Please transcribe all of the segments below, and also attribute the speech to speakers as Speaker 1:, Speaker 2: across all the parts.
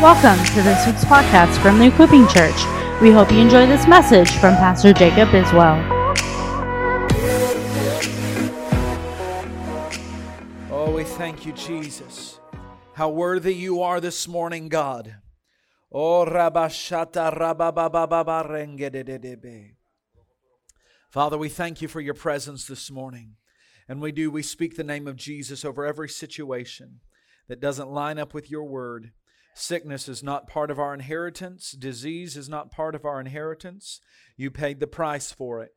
Speaker 1: Welcome to this week's podcast from the Equipping Church. We hope you enjoy this message from Pastor Jacob Biswell.
Speaker 2: Oh, we thank you, Jesus. How worthy you are this morning, God. Oh, rabashata rababababa. Father, we thank you for your presence this morning. And we do, we speak the name of Jesus over every situation that doesn't line up with your word. Sickness is not part of our inheritance, disease is not part of our inheritance. You paid the price for it.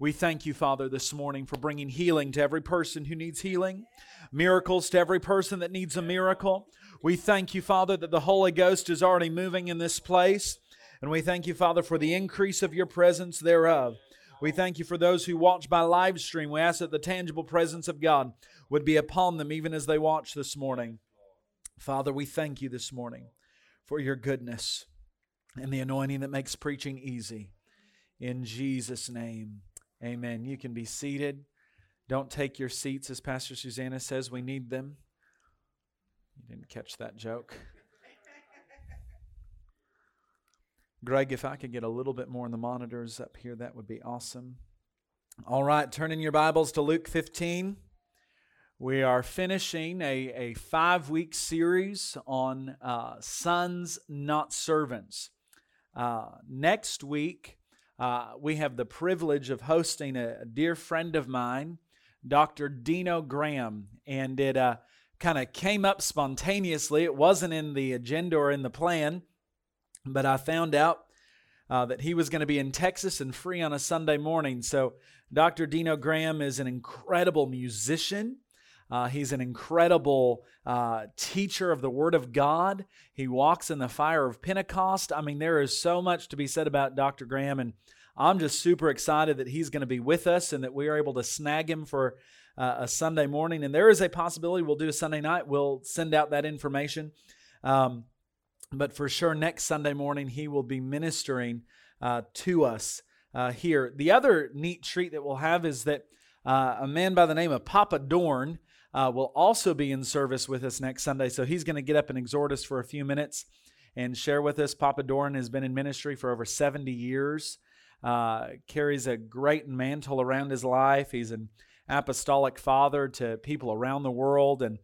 Speaker 2: We thank you, Father, this morning for bringing healing to every person who needs healing, miracles to every person that needs a miracle. We thank you, Father, that the Holy Ghost is already moving in this place. And we thank you, Father, for the increase of your presence thereof. We thank you for those who watch by live stream. We ask that the tangible presence of God would be upon them even as they watch this morning. Father, we thank you this morning for your goodness and the anointing that makes preaching easy. In Jesus' name, amen. You can be seated. Don't take your seats, as Pastor Susanna says, we need them. You didn't catch that joke. Greg, if I could get a little bit more on the monitors up here, that would be awesome. All right, turn in your Bibles to Luke 15. We are finishing a, a five week series on uh, sons, not servants. Uh, next week, uh, we have the privilege of hosting a, a, dear friend of mine, Dr. Dino Graham, and it uh, kind of came up spontaneously. It wasn't in the agenda or in the plan, but I found out uh, that he was going to be in Texas and free on a Sunday morning. So, Dr. Dino Graham is an incredible musician. Uh, he's an incredible uh, teacher of the Word of God. He walks in the fire of Pentecost. I mean, there is so much to be said about Dr. Graham, and I'm just super excited that he's going to be with us and that we are able to snag him for uh, a Sunday morning. And there is a possibility we'll do a Sunday night. We'll send out that information. Um, but for sure, next Sunday morning, he will be ministering uh, to us uh, here. The other neat treat that we'll have is that uh, a man by the name of Papa Dorn uh, will also be in service with us next Sunday. So he's going to get up and exhort us for a few minutes and share with us. Papa Doran has been in ministry for over 70 years, uh, carries a great mantle around his life. He's an apostolic father to people around the world, and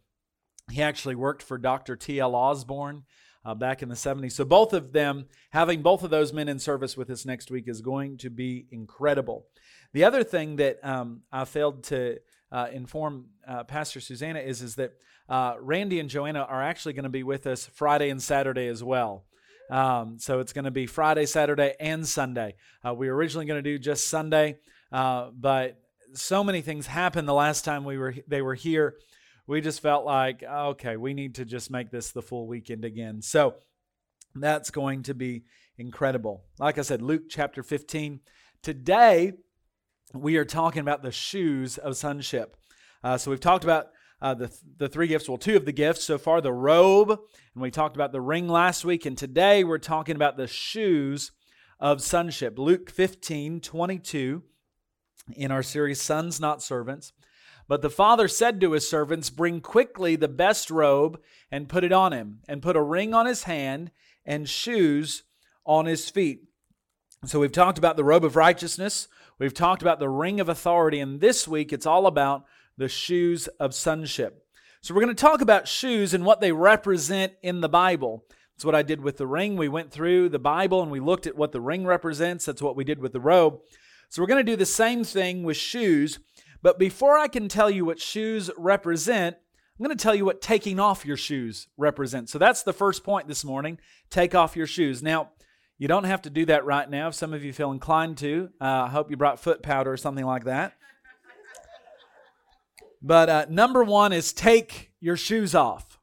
Speaker 2: he actually worked for Dr. T.L. Osborn. Uh, back in the 70s. So, both of them, having both of those men in service with us next week is going to be incredible. The other thing that um, I failed to uh, inform uh, Pastor Susanna is, is that uh, Randy and Joanna are actually going to be with us Friday and Saturday as well. Um, so it's going to be Friday, Saturday, and Sunday. Uh, we were originally going to do just Sunday, uh, but so many things happened the last time we were they were here. We just felt like okay, we need to just make this the full weekend again. So that's going to be incredible. Like I said, Luke chapter 15. Today we are talking about the shoes of sonship. Uh, so we've talked about uh, the, the three gifts, well, two of the gifts so far the robe, and we talked about the ring last week. And today we're talking about the shoes of sonship. Luke 15 22 in our series, Sons Not Servants. But the father said to his servants, Bring quickly the best robe and put it on him, and put a ring on his hand and shoes on his feet. So we've talked about the robe of righteousness. We've talked about the ring of authority, and this week it's all about the shoes of sonship. So we're going to talk about shoes and what they represent in the Bible. That's what I did with the ring. We went through the Bible and we looked at what the ring represents. That's what we did with the robe. So we're going to do the same thing with shoes. But before I can tell you what shoes represent, I'm going to tell you what taking off your shoes represents. So that's the first point this morning. Take off your shoes. Now, you don't have to do that right now if some of you feel inclined to. Uh, I hope you brought foot powder or something like that. But uh, number one is take your shoes off.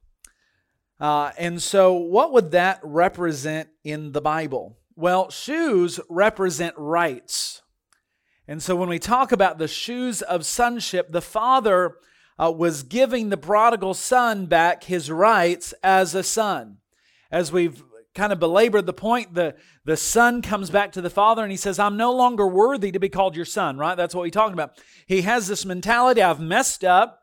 Speaker 2: Uh, and so, what would that represent in the Bible? Well, shoes represent rights. And so, when we talk about the shoes of sonship, the father uh, was giving the prodigal son back his rights as a son. As we've kind of belabored the point, the, the son comes back to the father and he says, I'm no longer worthy to be called your son, right? That's what we talked about. He has this mentality I've messed up.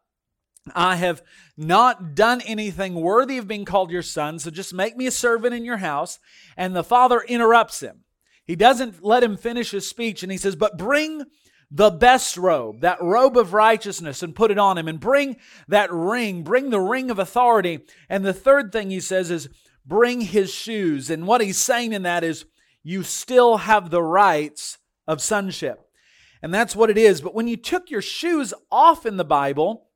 Speaker 2: I have not done anything worthy of being called your son, so just make me a servant in your house. And the father interrupts him. He doesn't let him finish his speech, and he says, But bring the best robe, that robe of righteousness, and put it on him, and bring that ring, bring the ring of authority. And the third thing he says is, Bring his shoes. And what he's saying in that is, You still have the rights of sonship. And that's what it is. But when you took your shoes off in the Bible,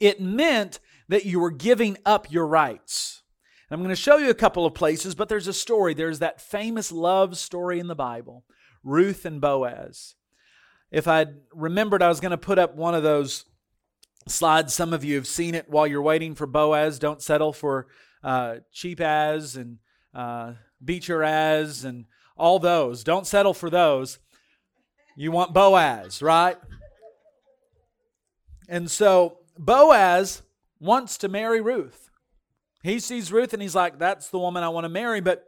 Speaker 2: it meant that you were giving up your rights. And I'm going to show you a couple of places, but there's a story. There's that famous love story in the Bible Ruth and Boaz. If I'd remembered, I was going to put up one of those slides. Some of you have seen it while you're waiting for Boaz. Don't settle for uh, cheap as and uh, your as and all those. Don't settle for those. You want Boaz, right? And so Boaz wants to marry Ruth. He sees Ruth and he's like, that's the woman I want to marry. But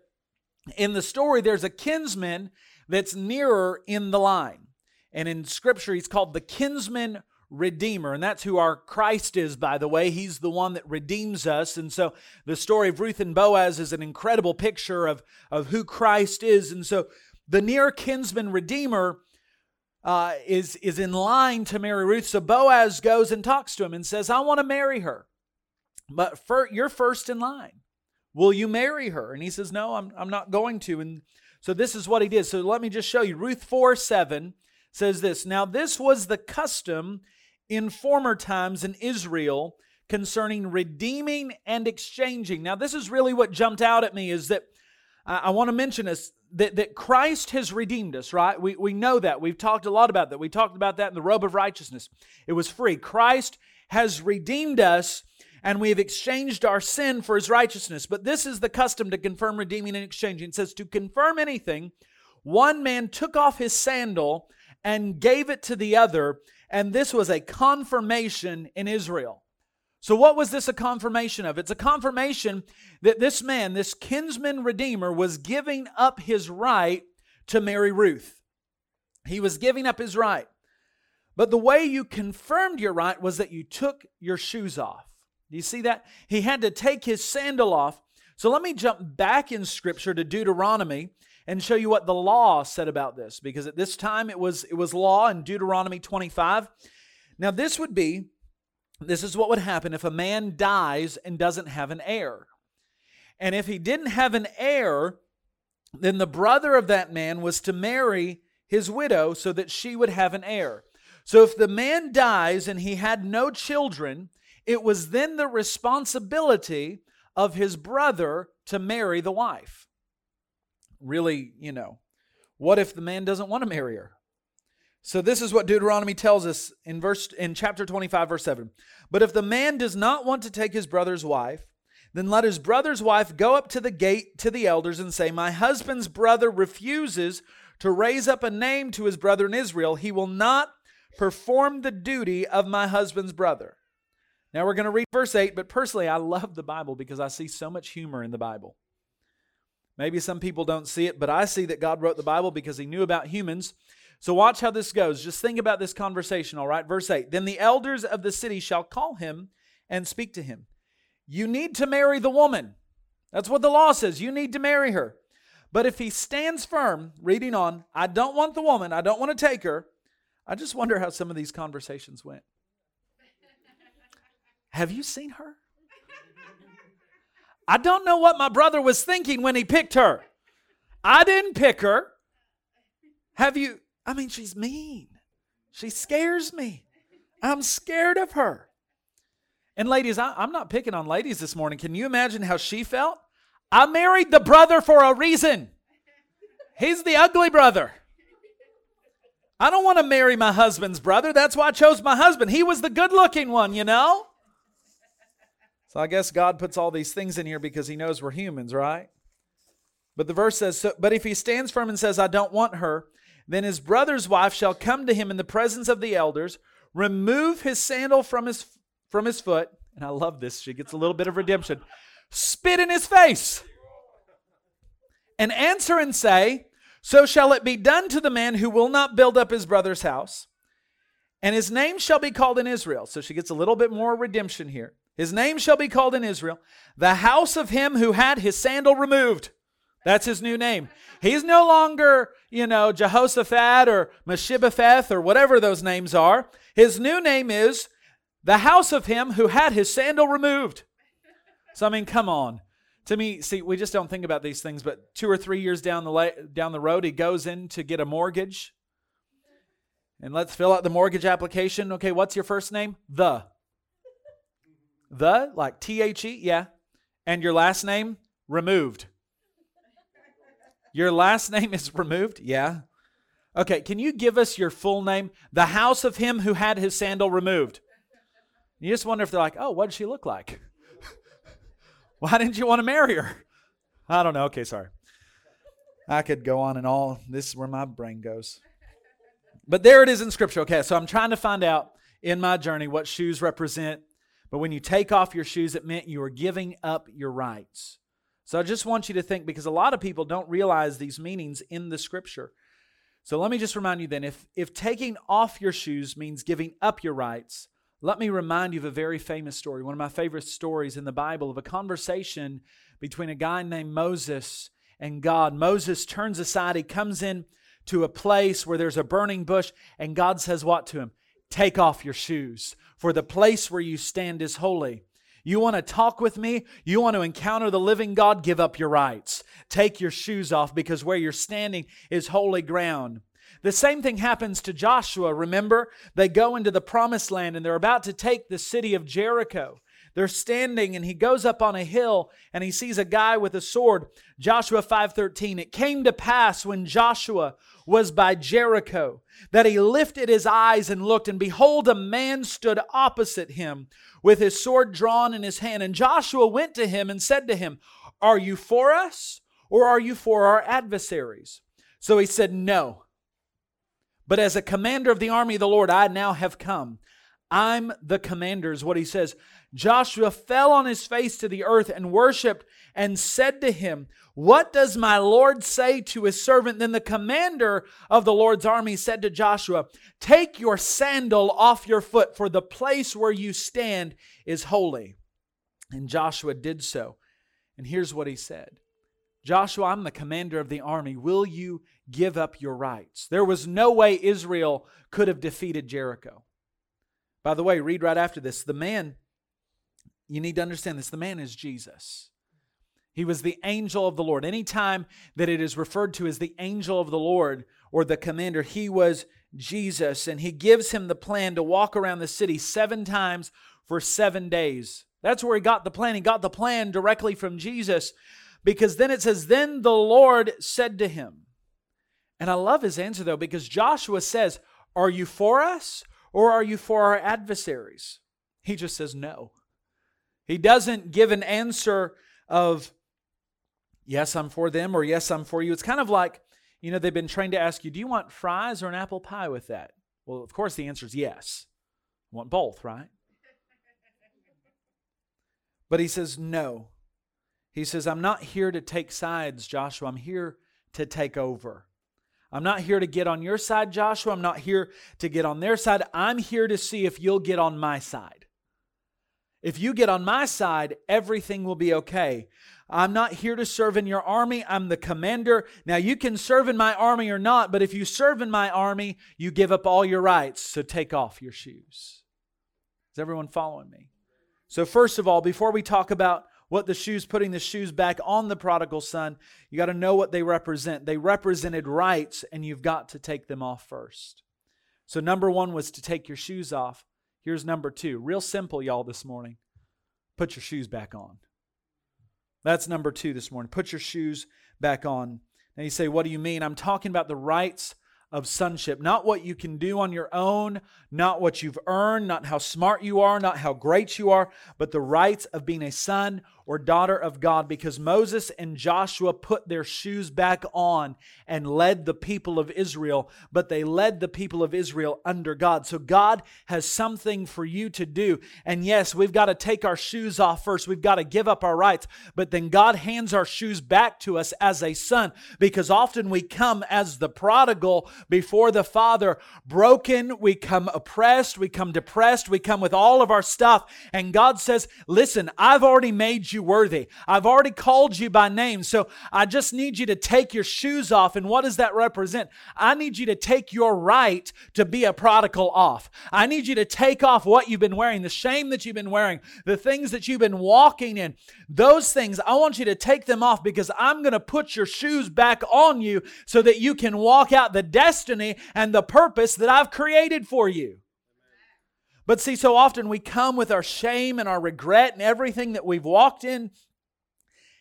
Speaker 2: in the story, there's a kinsman that's nearer in the line. And in scripture, he's called the kinsman redeemer. And that's who our Christ is, by the way. He's the one that redeems us. And so the story of Ruth and Boaz is an incredible picture of, of who Christ is. And so the near kinsman redeemer uh, is, is in line to marry Ruth. So Boaz goes and talks to him and says, I want to marry her. But for, you're first in line. Will you marry her? And he says, No, I'm, I'm not going to. And so this is what he did. So let me just show you. Ruth 4 7 says this Now, this was the custom in former times in Israel concerning redeeming and exchanging. Now, this is really what jumped out at me is that I, I want to mention this that, that Christ has redeemed us, right? We, we know that. We've talked a lot about that. We talked about that in the robe of righteousness. It was free. Christ has redeemed us and we have exchanged our sin for his righteousness. But this is the custom to confirm redeeming and exchanging. It says, to confirm anything, one man took off his sandal and gave it to the other, and this was a confirmation in Israel. So, what was this a confirmation of? It's a confirmation that this man, this kinsman redeemer, was giving up his right to marry Ruth. He was giving up his right. But the way you confirmed your right was that you took your shoes off. Do you see that? He had to take his sandal off. So let me jump back in scripture to Deuteronomy and show you what the law said about this because at this time it was it was law in Deuteronomy 25. Now this would be this is what would happen if a man dies and doesn't have an heir. And if he didn't have an heir, then the brother of that man was to marry his widow so that she would have an heir. So if the man dies and he had no children, it was then the responsibility of his brother to marry the wife. Really, you know, what if the man doesn't want to marry her? So this is what Deuteronomy tells us in verse in chapter 25 verse 7. But if the man does not want to take his brother's wife, then let his brother's wife go up to the gate to the elders and say, "My husband's brother refuses to raise up a name to his brother in Israel. He will not perform the duty of my husband's brother." Now we're going to read verse 8, but personally I love the Bible because I see so much humor in the Bible. Maybe some people don't see it, but I see that God wrote the Bible because he knew about humans so watch how this goes. Just think about this conversation, all right? Verse 8 Then the elders of the city shall call him and speak to him. You need to marry the woman. That's what the law says. You need to marry her. But if he stands firm, reading on, I don't want the woman, I don't want to take her, I just wonder how some of these conversations went. Have you seen her? I don't know what my brother was thinking when he picked her. I didn't pick her. Have you I mean, she's mean. She scares me. I'm scared of her. And ladies, I, am not picking on ladies this morning. Can you imagine how she felt? I married the brother for a reason. He's the ugly brother. I don't want to marry my husband's brother. That's why I chose my husband. He was the good looking one, you know? So I guess God puts all these things in here because he knows we're humans, right? But the verse says, so, But if he stands firm and says, I don't want her, then his brother's wife shall come to him in the presence of the elders, remove his sandal from his from his foot, and I love this. She gets a little bit of redemption. Spit in his face. And answer and say, So shall it be done to the man who will not build up his brother's house. And his name shall be called in Israel. So she gets a little bit more redemption here. His name shall be called in Israel, the house of him who had his sandal removed. That's his new name. He's no longer, you know, Jehoshaphat or Meshibafeth or whatever those names are. His new name is the house of him who had his sandal removed. So, I mean, come on. To me, see, we just don't think about these things, but two or three years down the, la- down the road, he goes in to get a mortgage. And let's fill out the mortgage application. Okay, what's your first name? The. The, like T H E, yeah. And your last name? Removed. Your last name is removed? Yeah. Okay, can you give us your full name? The house of him who had his sandal removed. You just wonder if they're like, oh, what did she look like? Why didn't you want to marry her? I don't know. Okay, sorry. I could go on and all. This is where my brain goes. But there it is in Scripture. Okay, so I'm trying to find out in my journey what shoes represent. But when you take off your shoes, it meant you were giving up your rights. So I just want you to think because a lot of people don't realize these meanings in the Scripture. So let me just remind you then if, if taking off your shoes means giving up your rights, let me remind you of a very famous story, one of my favorite stories in the Bible, of a conversation between a guy named Moses and God. Moses turns aside, he comes in to a place where there's a burning bush, and God says, What to him? Take off your shoes, for the place where you stand is holy. You want to talk with me? You want to encounter the living God? Give up your rights. Take your shoes off because where you're standing is holy ground. The same thing happens to Joshua. Remember, they go into the promised land and they're about to take the city of Jericho. They're standing and he goes up on a hill and he sees a guy with a sword. Joshua 5:13. It came to pass when Joshua was by Jericho that he lifted his eyes and looked and behold a man stood opposite him with his sword drawn in his hand and Joshua went to him and said to him, "Are you for us or are you for our adversaries?" So he said, "No." But as a commander of the army of the Lord, I now have come. I'm the commander, is what he says. Joshua fell on his face to the earth and worshiped and said to him, What does my Lord say to his servant? Then the commander of the Lord's army said to Joshua, Take your sandal off your foot, for the place where you stand is holy. And Joshua did so. And here's what he said Joshua, I'm the commander of the army. Will you give up your rights? There was no way Israel could have defeated Jericho. By the way, read right after this. The man, you need to understand this, the man is Jesus. He was the angel of the Lord. Anytime that it is referred to as the angel of the Lord or the commander, he was Jesus. And he gives him the plan to walk around the city seven times for seven days. That's where he got the plan. He got the plan directly from Jesus because then it says, Then the Lord said to him, and I love his answer though, because Joshua says, Are you for us or are you for our adversaries? He just says no. He doesn't give an answer of, Yes, I'm for them or yes, I'm for you. It's kind of like, you know, they've been trained to ask you, Do you want fries or an apple pie with that? Well, of course, the answer is yes. I want both, right? But he says, No. He says, I'm not here to take sides, Joshua. I'm here to take over. I'm not here to get on your side, Joshua. I'm not here to get on their side. I'm here to see if you'll get on my side. If you get on my side, everything will be okay. I'm not here to serve in your army. I'm the commander. Now, you can serve in my army or not, but if you serve in my army, you give up all your rights. So take off your shoes. Is everyone following me? So, first of all, before we talk about what the shoes, putting the shoes back on the prodigal son, you got to know what they represent. They represented rights, and you've got to take them off first. So, number one was to take your shoes off. Here's number two. Real simple, y'all, this morning. Put your shoes back on. That's number two this morning. Put your shoes back on. Now you say, What do you mean? I'm talking about the rights of sonship. Not what you can do on your own, not what you've earned, not how smart you are, not how great you are, but the rights of being a son or daughter of God because Moses and Joshua put their shoes back on and led the people of Israel, but they led the people of Israel under God. So God has something for you to do. And yes, we've got to take our shoes off first. We've got to give up our rights, but then God hands our shoes back to us as a son because often we come as the prodigal before the Father, broken, we come oppressed, we come depressed, we come with all of our stuff. And God says, Listen, I've already made you worthy. I've already called you by name. So I just need you to take your shoes off. And what does that represent? I need you to take your right to be a prodigal off. I need you to take off what you've been wearing, the shame that you've been wearing, the things that you've been walking in. Those things, I want you to take them off because I'm going to put your shoes back on you so that you can walk out the destiny and the purpose that I've created for you. But see, so often we come with our shame and our regret and everything that we've walked in,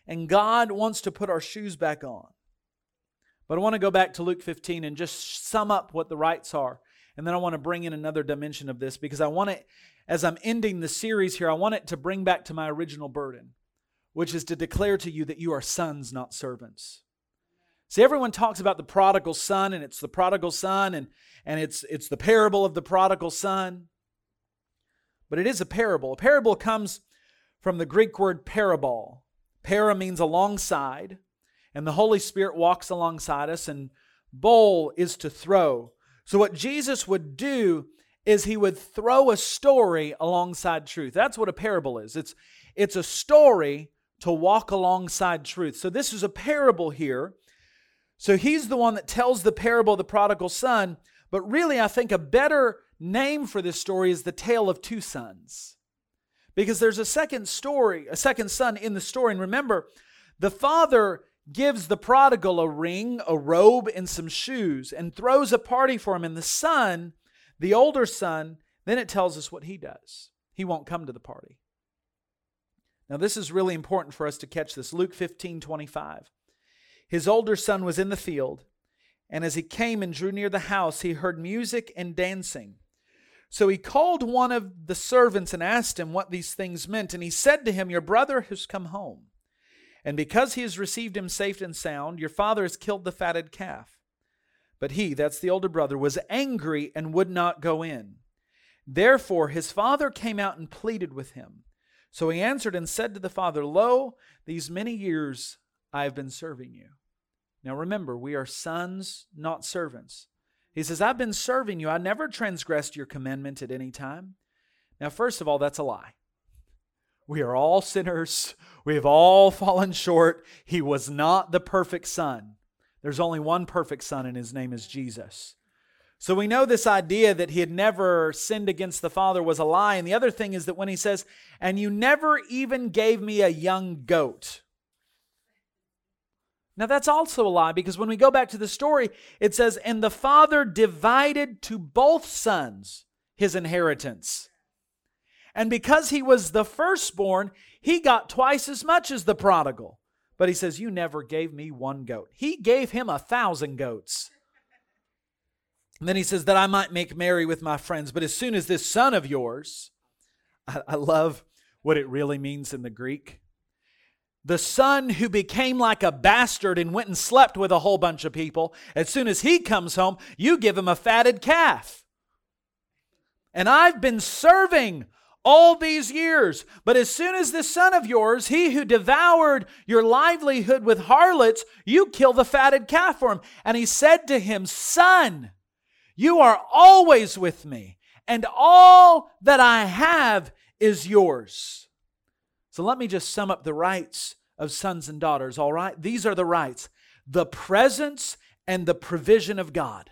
Speaker 2: and God wants to put our shoes back on. But I want to go back to Luke 15 and just sum up what the rights are. And then I want to bring in another dimension of this because I want it, as I'm ending the series here, I want it to bring back to my original burden, which is to declare to you that you are sons, not servants. See, everyone talks about the prodigal son, and it's the prodigal son, and, and it's, it's the parable of the prodigal son but it is a parable. A parable comes from the Greek word parabol. Para means alongside, and the Holy Spirit walks alongside us, and bowl is to throw. So, what Jesus would do is he would throw a story alongside truth. That's what a parable is. It's, it's a story to walk alongside truth. So, this is a parable here. So, he's the one that tells the parable of the prodigal son, but really, I think a better name for this story is the tale of two sons. Because there's a second story, a second son in the story. And remember, the father gives the prodigal a ring, a robe, and some shoes and throws a party for him. And the son, the older son, then it tells us what he does. He won't come to the party. Now, this is really important for us to catch this. Luke 15 25. His older son was in the field, and as he came and drew near the house, he heard music and dancing. So he called one of the servants and asked him what these things meant. And he said to him, Your brother has come home. And because he has received him safe and sound, your father has killed the fatted calf. But he, that's the older brother, was angry and would not go in. Therefore his father came out and pleaded with him. So he answered and said to the father, Lo, these many years I have been serving you. Now remember, we are sons, not servants. He says, I've been serving you. I never transgressed your commandment at any time. Now, first of all, that's a lie. We are all sinners. We have all fallen short. He was not the perfect son. There's only one perfect son, and his name is Jesus. So we know this idea that he had never sinned against the Father was a lie. And the other thing is that when he says, And you never even gave me a young goat. Now, that's also a lie because when we go back to the story, it says, And the father divided to both sons his inheritance. And because he was the firstborn, he got twice as much as the prodigal. But he says, You never gave me one goat. He gave him a thousand goats. And then he says, That I might make merry with my friends. But as soon as this son of yours, I, I love what it really means in the Greek the son who became like a bastard and went and slept with a whole bunch of people, as soon as he comes home, you give him a fatted calf. And I've been serving all these years. But as soon as this son of yours, he who devoured your livelihood with harlots, you kill the fatted calf for him. And he said to him, Son, you are always with me, and all that I have is yours. So let me just sum up the rights of sons and daughters, all right? These are the rights the presence and the provision of God.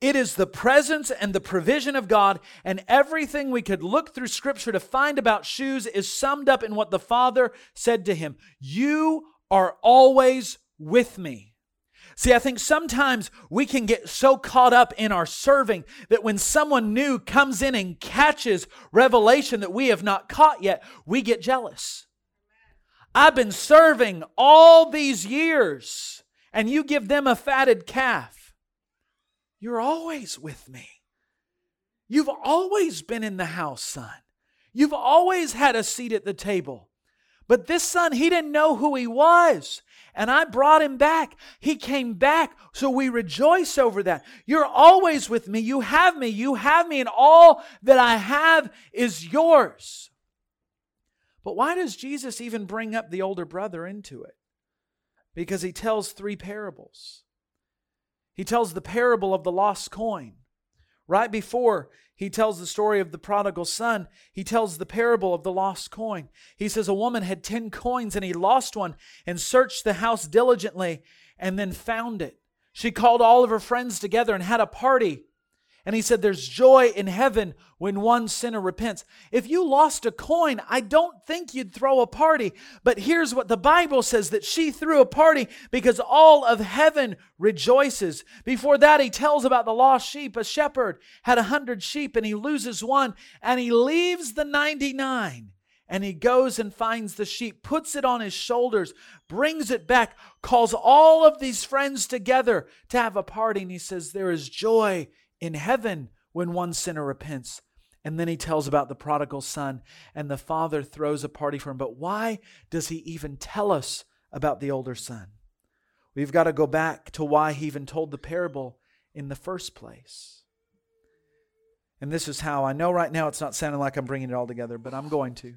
Speaker 2: It is the presence and the provision of God, and everything we could look through Scripture to find about shoes is summed up in what the Father said to him You are always with me. See, I think sometimes we can get so caught up in our serving that when someone new comes in and catches revelation that we have not caught yet, we get jealous. I've been serving all these years, and you give them a fatted calf. You're always with me. You've always been in the house, son. You've always had a seat at the table. But this son, he didn't know who he was. And I brought him back. He came back. So we rejoice over that. You're always with me. You have me. You have me. And all that I have is yours. But why does Jesus even bring up the older brother into it? Because he tells three parables. He tells the parable of the lost coin. Right before he tells the story of the prodigal son. He tells the parable of the lost coin. He says a woman had 10 coins and he lost one and searched the house diligently and then found it. She called all of her friends together and had a party and he said, There's joy in heaven when one sinner repents. If you lost a coin, I don't think you'd throw a party. But here's what the Bible says that she threw a party because all of heaven rejoices. Before that, he tells about the lost sheep. A shepherd had a hundred sheep and he loses one and he leaves the 99 and he goes and finds the sheep, puts it on his shoulders, brings it back, calls all of these friends together to have a party. And he says, There is joy in heaven when one sinner repents. And then he tells about the prodigal son, and the father throws a party for him. But why does he even tell us about the older son? We've got to go back to why he even told the parable in the first place. And this is how I know right now it's not sounding like I'm bringing it all together, but I'm going to.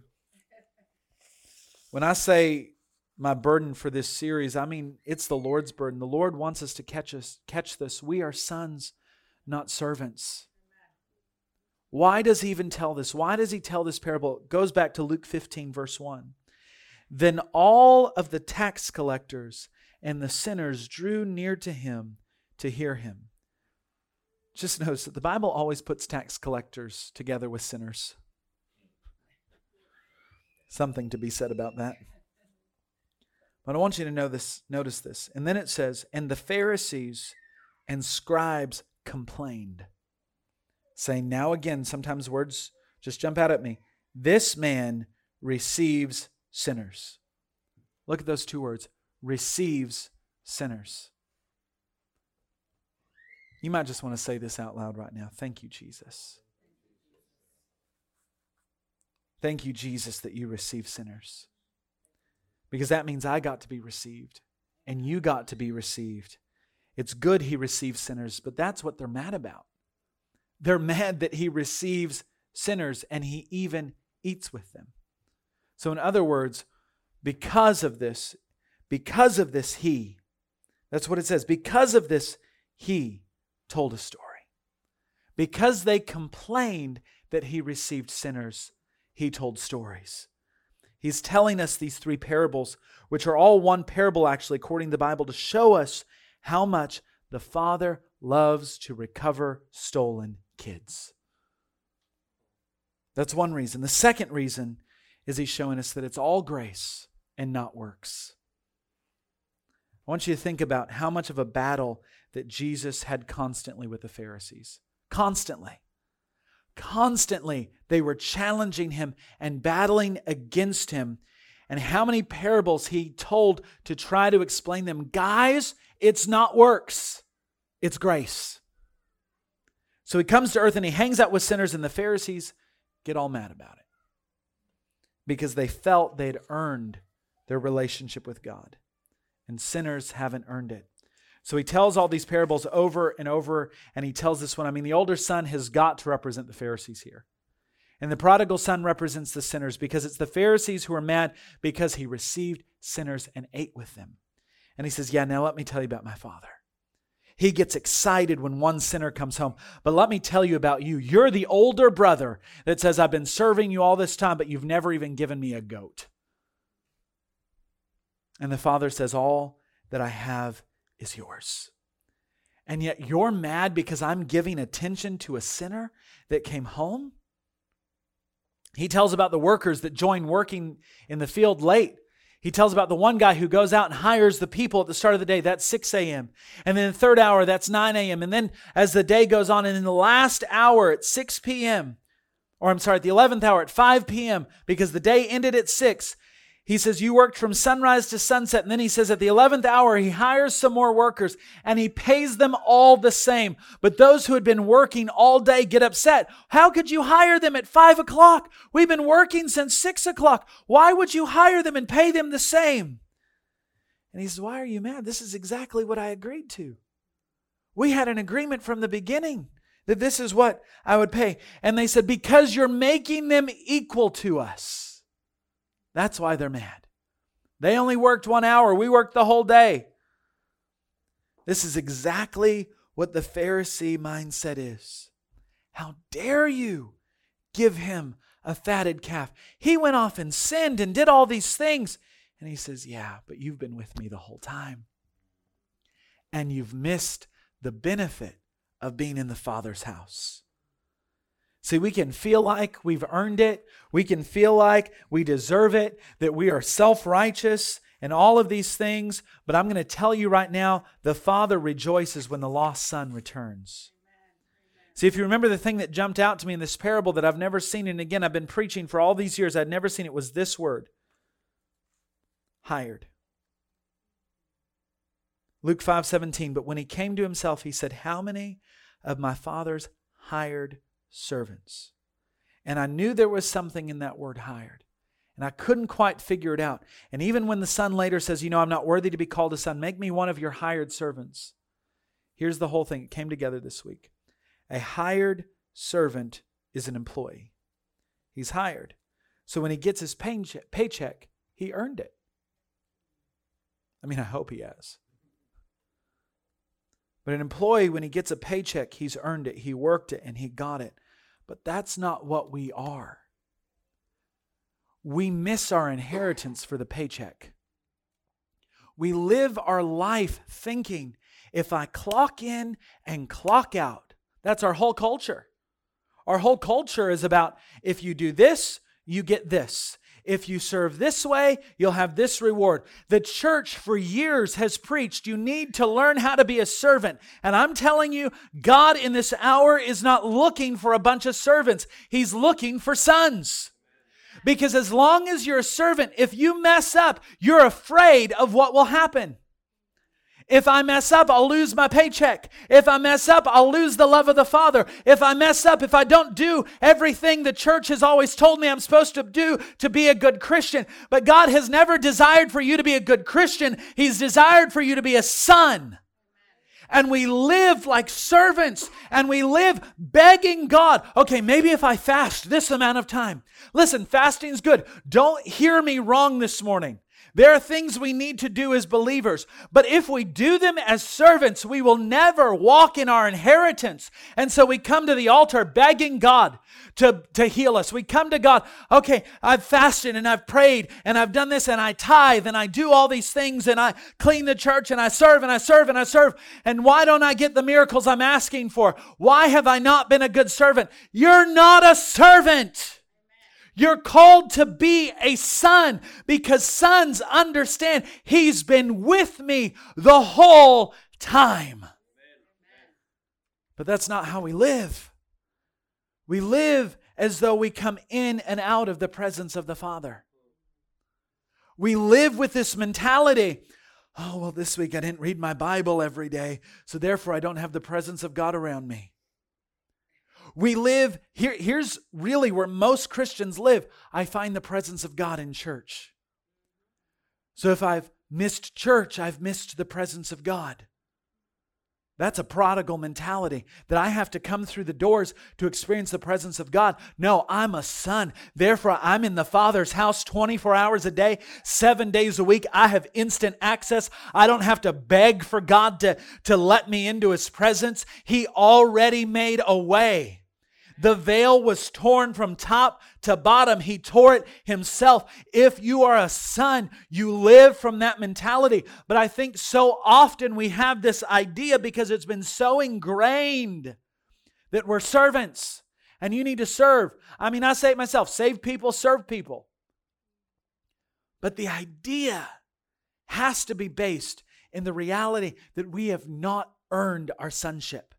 Speaker 2: When I say my burden for this series, I mean it's the Lord's burden. The Lord wants us to catch us catch this. We are sons not servants. Why does he even tell this? Why does he tell this parable? It goes back to Luke 15, verse 1. Then all of the tax collectors and the sinners drew near to him to hear him. Just notice that the Bible always puts tax collectors together with sinners. Something to be said about that. But I want you to know this, notice this. And then it says, And the Pharisees and scribes complained, saying, Now again, sometimes words just jump out at me. This man receives sinners. Look at those two words receives sinners. You might just want to say this out loud right now. Thank you, Jesus. Thank you, Jesus, that you receive sinners. Because that means I got to be received and you got to be received. It's good he receives sinners, but that's what they're mad about. They're mad that he receives sinners and he even eats with them. So, in other words, because of this, because of this, he, that's what it says, because of this, he told a story. Because they complained that he received sinners, he told stories. He's telling us these three parables, which are all one parable, actually, according to the Bible, to show us how much the Father loves to recover stolen kids. That's one reason. The second reason is He's showing us that it's all grace and not works. I want you to think about how much of a battle that Jesus had constantly with the Pharisees. Constantly. Constantly, they were challenging him and battling against him. And how many parables he told to try to explain them. Guys, it's not works, it's grace. So he comes to earth and he hangs out with sinners, and the Pharisees get all mad about it because they felt they'd earned their relationship with God, and sinners haven't earned it. So he tells all these parables over and over, and he tells this one. I mean, the older son has got to represent the Pharisees here. And the prodigal son represents the sinners because it's the Pharisees who are mad because he received sinners and ate with them. And he says, Yeah, now let me tell you about my father. He gets excited when one sinner comes home. But let me tell you about you. You're the older brother that says, I've been serving you all this time, but you've never even given me a goat. And the father says, All that I have is yours. And yet you're mad because I'm giving attention to a sinner that came home? He tells about the workers that join working in the field late he tells about the one guy who goes out and hires the people at the start of the day. That's 6 a.m. And then the third hour, that's 9 a.m. And then as the day goes on, and in the last hour at 6 p.m., or I'm sorry, at the 11th hour at 5 p.m., because the day ended at 6, He says, You worked from sunrise to sunset. And then he says, At the 11th hour, he hires some more workers and he pays them all the same. But those who had been working all day get upset. How could you hire them at five o'clock? We've been working since six o'clock. Why would you hire them and pay them the same? And he says, Why are you mad? This is exactly what I agreed to. We had an agreement from the beginning that this is what I would pay. And they said, Because you're making them equal to us. That's why they're mad. They only worked one hour, we worked the whole day. This is exactly what the Pharisee mindset is. How dare you give him a fatted calf? He went off and sinned and did all these things. And he says, Yeah, but you've been with me the whole time. And you've missed the benefit of being in the Father's house. See, we can feel like we've earned it. We can feel like we deserve it, that we are self righteous and all of these things. But I'm going to tell you right now the Father rejoices when the lost son returns. See, if you remember the thing that jumped out to me in this parable that I've never seen, and again, I've been preaching for all these years, I'd never seen it, was this word hired. Luke 5 17, but when he came to himself, he said, How many of my father's hired servants. And I knew there was something in that word hired. And I couldn't quite figure it out. And even when the son later says, You know, I'm not worthy to be called a son, make me one of your hired servants. Here's the whole thing. It came together this week. A hired servant is an employee, he's hired. So when he gets his paycheck, he earned it. I mean, I hope he has. But an employee, when he gets a paycheck, he's earned it, he worked it, and he got it. But that's not what we are. We miss our inheritance for the paycheck. We live our life thinking if I clock in and clock out, that's our whole culture. Our whole culture is about if you do this, you get this. If you serve this way, you'll have this reward. The church for years has preached you need to learn how to be a servant. And I'm telling you, God in this hour is not looking for a bunch of servants, He's looking for sons. Because as long as you're a servant, if you mess up, you're afraid of what will happen. If I mess up, I'll lose my paycheck. If I mess up, I'll lose the love of the Father. If I mess up, if I don't do everything the church has always told me I'm supposed to do to be a good Christian. But God has never desired for you to be a good Christian, He's desired for you to be a son. And we live like servants and we live begging God. Okay, maybe if I fast this amount of time. Listen, fasting's good. Don't hear me wrong this morning. There are things we need to do as believers, but if we do them as servants, we will never walk in our inheritance. And so we come to the altar begging God to, to heal us. We come to God, okay, I've fasted and I've prayed and I've done this and I tithe and I do all these things and I clean the church and I serve and I serve and I serve. And why don't I get the miracles I'm asking for? Why have I not been a good servant? You're not a servant. You're called to be a son because sons understand he's been with me the whole time. But that's not how we live. We live as though we come in and out of the presence of the Father. We live with this mentality oh, well, this week I didn't read my Bible every day, so therefore I don't have the presence of God around me. We live, here, here's really where most Christians live. I find the presence of God in church. So if I've missed church, I've missed the presence of God. That's a prodigal mentality that I have to come through the doors to experience the presence of God. No, I'm a son. Therefore, I'm in the Father's house 24 hours a day, seven days a week. I have instant access. I don't have to beg for God to, to let me into His presence. He already made a way. The veil was torn from top to bottom. He tore it himself. If you are a son, you live from that mentality. But I think so often we have this idea because it's been so ingrained that we're servants and you need to serve. I mean, I say it myself save people, serve people. But the idea has to be based in the reality that we have not earned our sonship.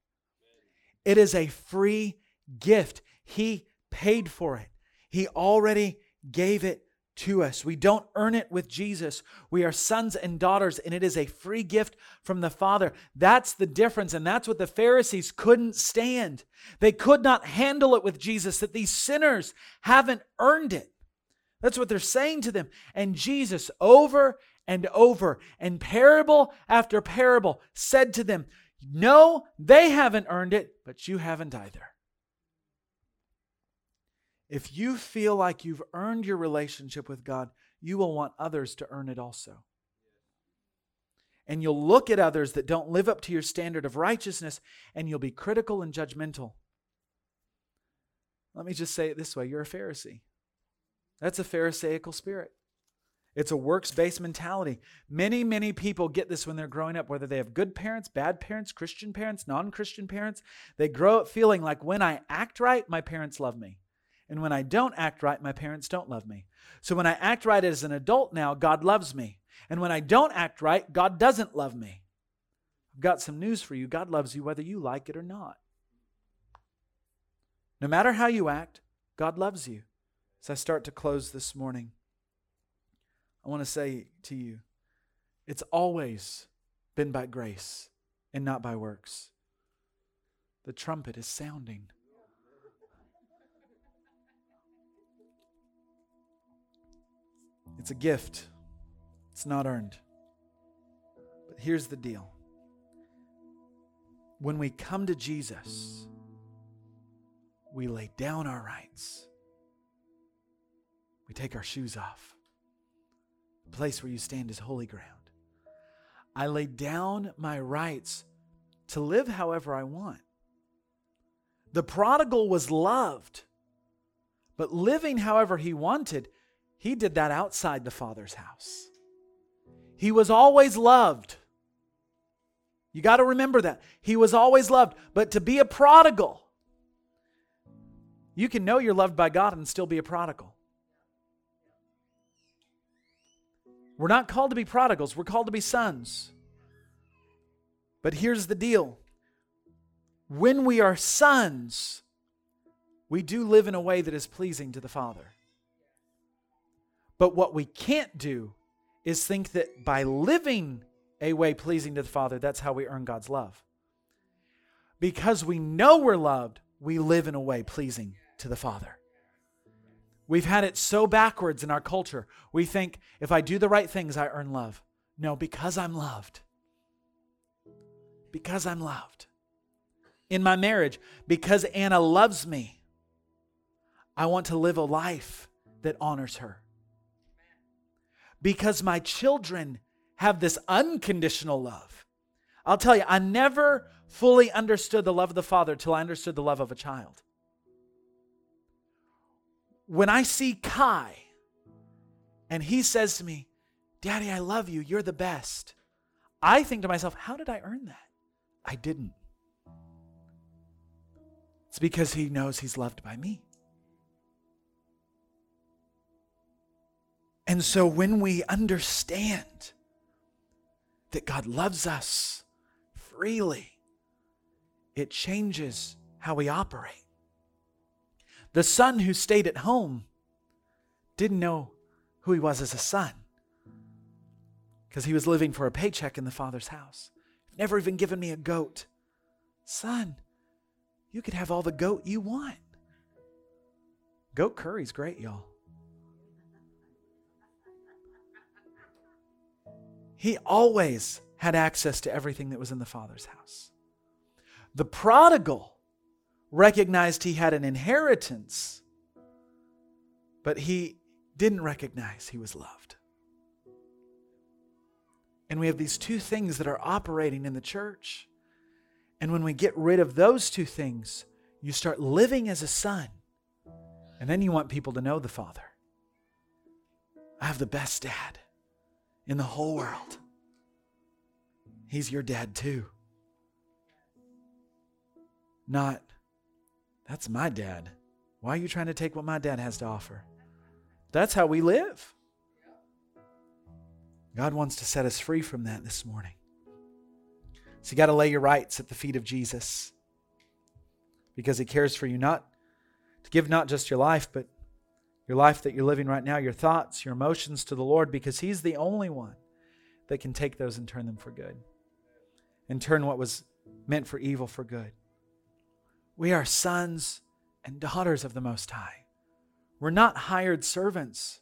Speaker 2: It is a free gift. He paid for it, He already gave it to us. We don't earn it with Jesus. We are sons and daughters, and it is a free gift from the Father. That's the difference, and that's what the Pharisees couldn't stand. They could not handle it with Jesus, that these sinners haven't earned it. That's what they're saying to them. And Jesus, over and over, and parable after parable, said to them, No, they haven't earned it, but you haven't either. If you feel like you've earned your relationship with God, you will want others to earn it also. And you'll look at others that don't live up to your standard of righteousness and you'll be critical and judgmental. Let me just say it this way you're a Pharisee. That's a Pharisaical spirit. It's a works based mentality. Many, many people get this when they're growing up, whether they have good parents, bad parents, Christian parents, non Christian parents. They grow up feeling like when I act right, my parents love me. And when I don't act right, my parents don't love me. So when I act right as an adult now, God loves me. And when I don't act right, God doesn't love me. I've got some news for you God loves you whether you like it or not. No matter how you act, God loves you. As I start to close this morning, I want to say to you it's always been by grace and not by works. The trumpet is sounding. It's a gift, it's not earned. But here's the deal when we come to Jesus, we lay down our rights, we take our shoes off. The place where you stand is holy ground. I lay down my rights to live however I want. The prodigal was loved, but living however he wanted he did that outside the Father's house. He was always loved. You got to remember that. He was always loved. But to be a prodigal, you can know you're loved by God and still be a prodigal. We're not called to be prodigals, we're called to be sons. But here's the deal when we are sons, we do live in a way that is pleasing to the Father. But what we can't do is think that by living a way pleasing to the Father, that's how we earn God's love. Because we know we're loved, we live in a way pleasing to the Father. We've had it so backwards in our culture. We think if I do the right things, I earn love. No, because I'm loved. Because I'm loved. In my marriage, because Anna loves me, I want to live a life that honors her because my children have this unconditional love. I'll tell you, I never fully understood the love of the Father till I understood the love of a child. When I see Kai and he says to me, Daddy, I love you, you're the best, I think to myself, how did I earn that? I didn't. It's because he knows he's loved by me. And so when we understand that God loves us freely, it changes how we operate. The son who stayed at home didn't know who he was as a son because he was living for a paycheck in the father's house. Never even given me a goat. Son, you could have all the goat you want. Goat curry's great, y'all. He always had access to everything that was in the Father's house. The prodigal recognized he had an inheritance, but he didn't recognize he was loved. And we have these two things that are operating in the church. And when we get rid of those two things, you start living as a son. And then you want people to know the Father. I have the best dad in the whole world. He's your dad too. Not, that's my dad. Why are you trying to take what my dad has to offer? That's how we live. God wants to set us free from that this morning. So you got to lay your rights at the feet of Jesus because he cares for you not to give not just your life, but your life that you're living right now, your thoughts, your emotions to the Lord, because He's the only one that can take those and turn them for good and turn what was meant for evil for good. We are sons and daughters of the Most High. We're not hired servants.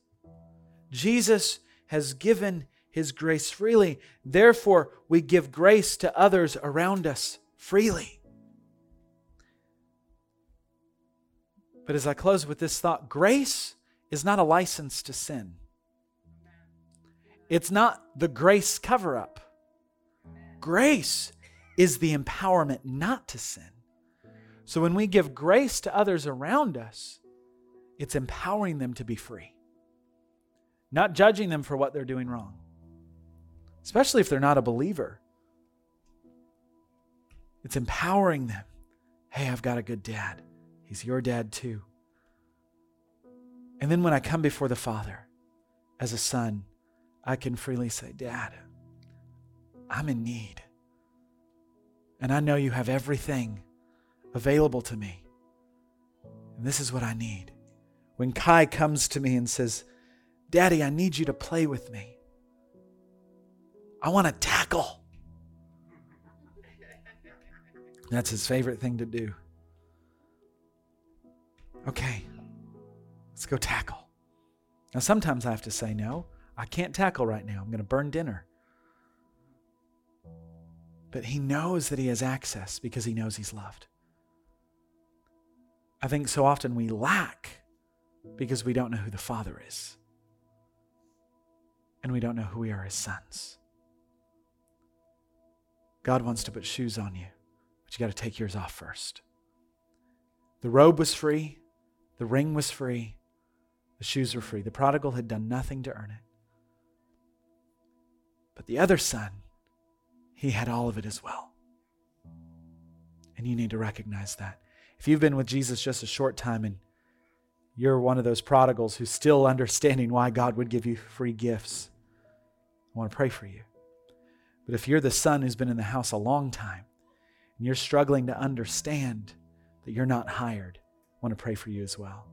Speaker 2: Jesus has given His grace freely. Therefore, we give grace to others around us freely. But as I close with this thought, grace is not a license to sin. It's not the grace cover up. Grace is the empowerment not to sin. So when we give grace to others around us, it's empowering them to be free, not judging them for what they're doing wrong, especially if they're not a believer. It's empowering them. Hey, I've got a good dad. He's your dad too. And then when I come before the Father as a son, I can freely say, Dad, I'm in need. And I know you have everything available to me. And this is what I need. When Kai comes to me and says, Daddy, I need you to play with me. I want to tackle. That's his favorite thing to do. Okay, let's go tackle. Now, sometimes I have to say, no, I can't tackle right now. I'm going to burn dinner. But he knows that he has access because he knows he's loved. I think so often we lack because we don't know who the Father is. And we don't know who we are as sons. God wants to put shoes on you, but you got to take yours off first. The robe was free, the ring was free. The shoes were free. The prodigal had done nothing to earn it. But the other son, he had all of it as well. And you need to recognize that. If you've been with Jesus just a short time and you're one of those prodigals who's still understanding why God would give you free gifts, I want to pray for you. But if you're the son who's been in the house a long time and you're struggling to understand that you're not hired, I want to pray for you as well.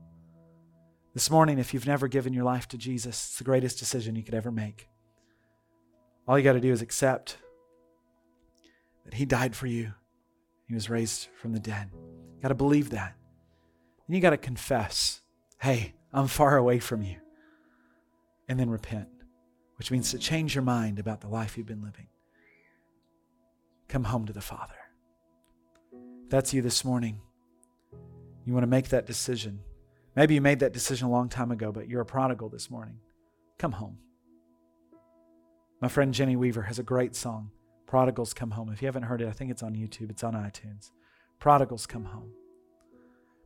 Speaker 2: This morning, if you've never given your life to Jesus, it's the greatest decision you could ever make. All you got to do is accept that He died for you. He was raised from the dead. You got to believe that. And you got to confess, hey, I'm far away from you. And then repent, which means to change your mind about the life you've been living. Come home to the Father. If that's you this morning. You want to make that decision. Maybe you made that decision a long time ago, but you're a prodigal this morning. Come home. My friend Jenny Weaver has a great song, Prodigals Come Home. If you haven't heard it, I think it's on YouTube, it's on iTunes. Prodigals Come Home.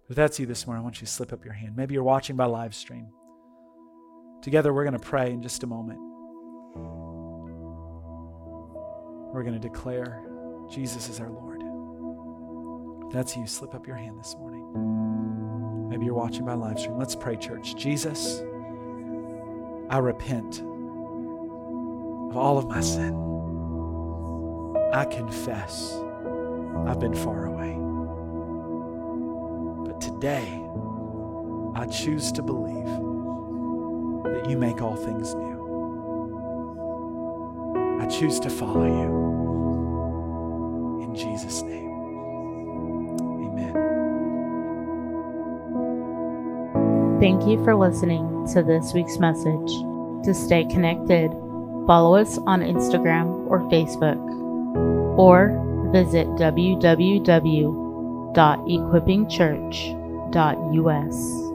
Speaker 2: If that's you this morning, I want you to slip up your hand. Maybe you're watching by live stream. Together, we're going to pray in just a moment. We're going to declare Jesus is our Lord. If that's you, slip up your hand this morning. Maybe you're watching by live stream. Let's pray, church. Jesus, I repent of all of my sin. I confess I've been far away. But today, I choose to believe that you make all things new. I choose to follow you. In Jesus' name.
Speaker 1: Thank you for listening to this week's message. To stay connected, follow us on Instagram or Facebook, or visit www.equippingchurch.us.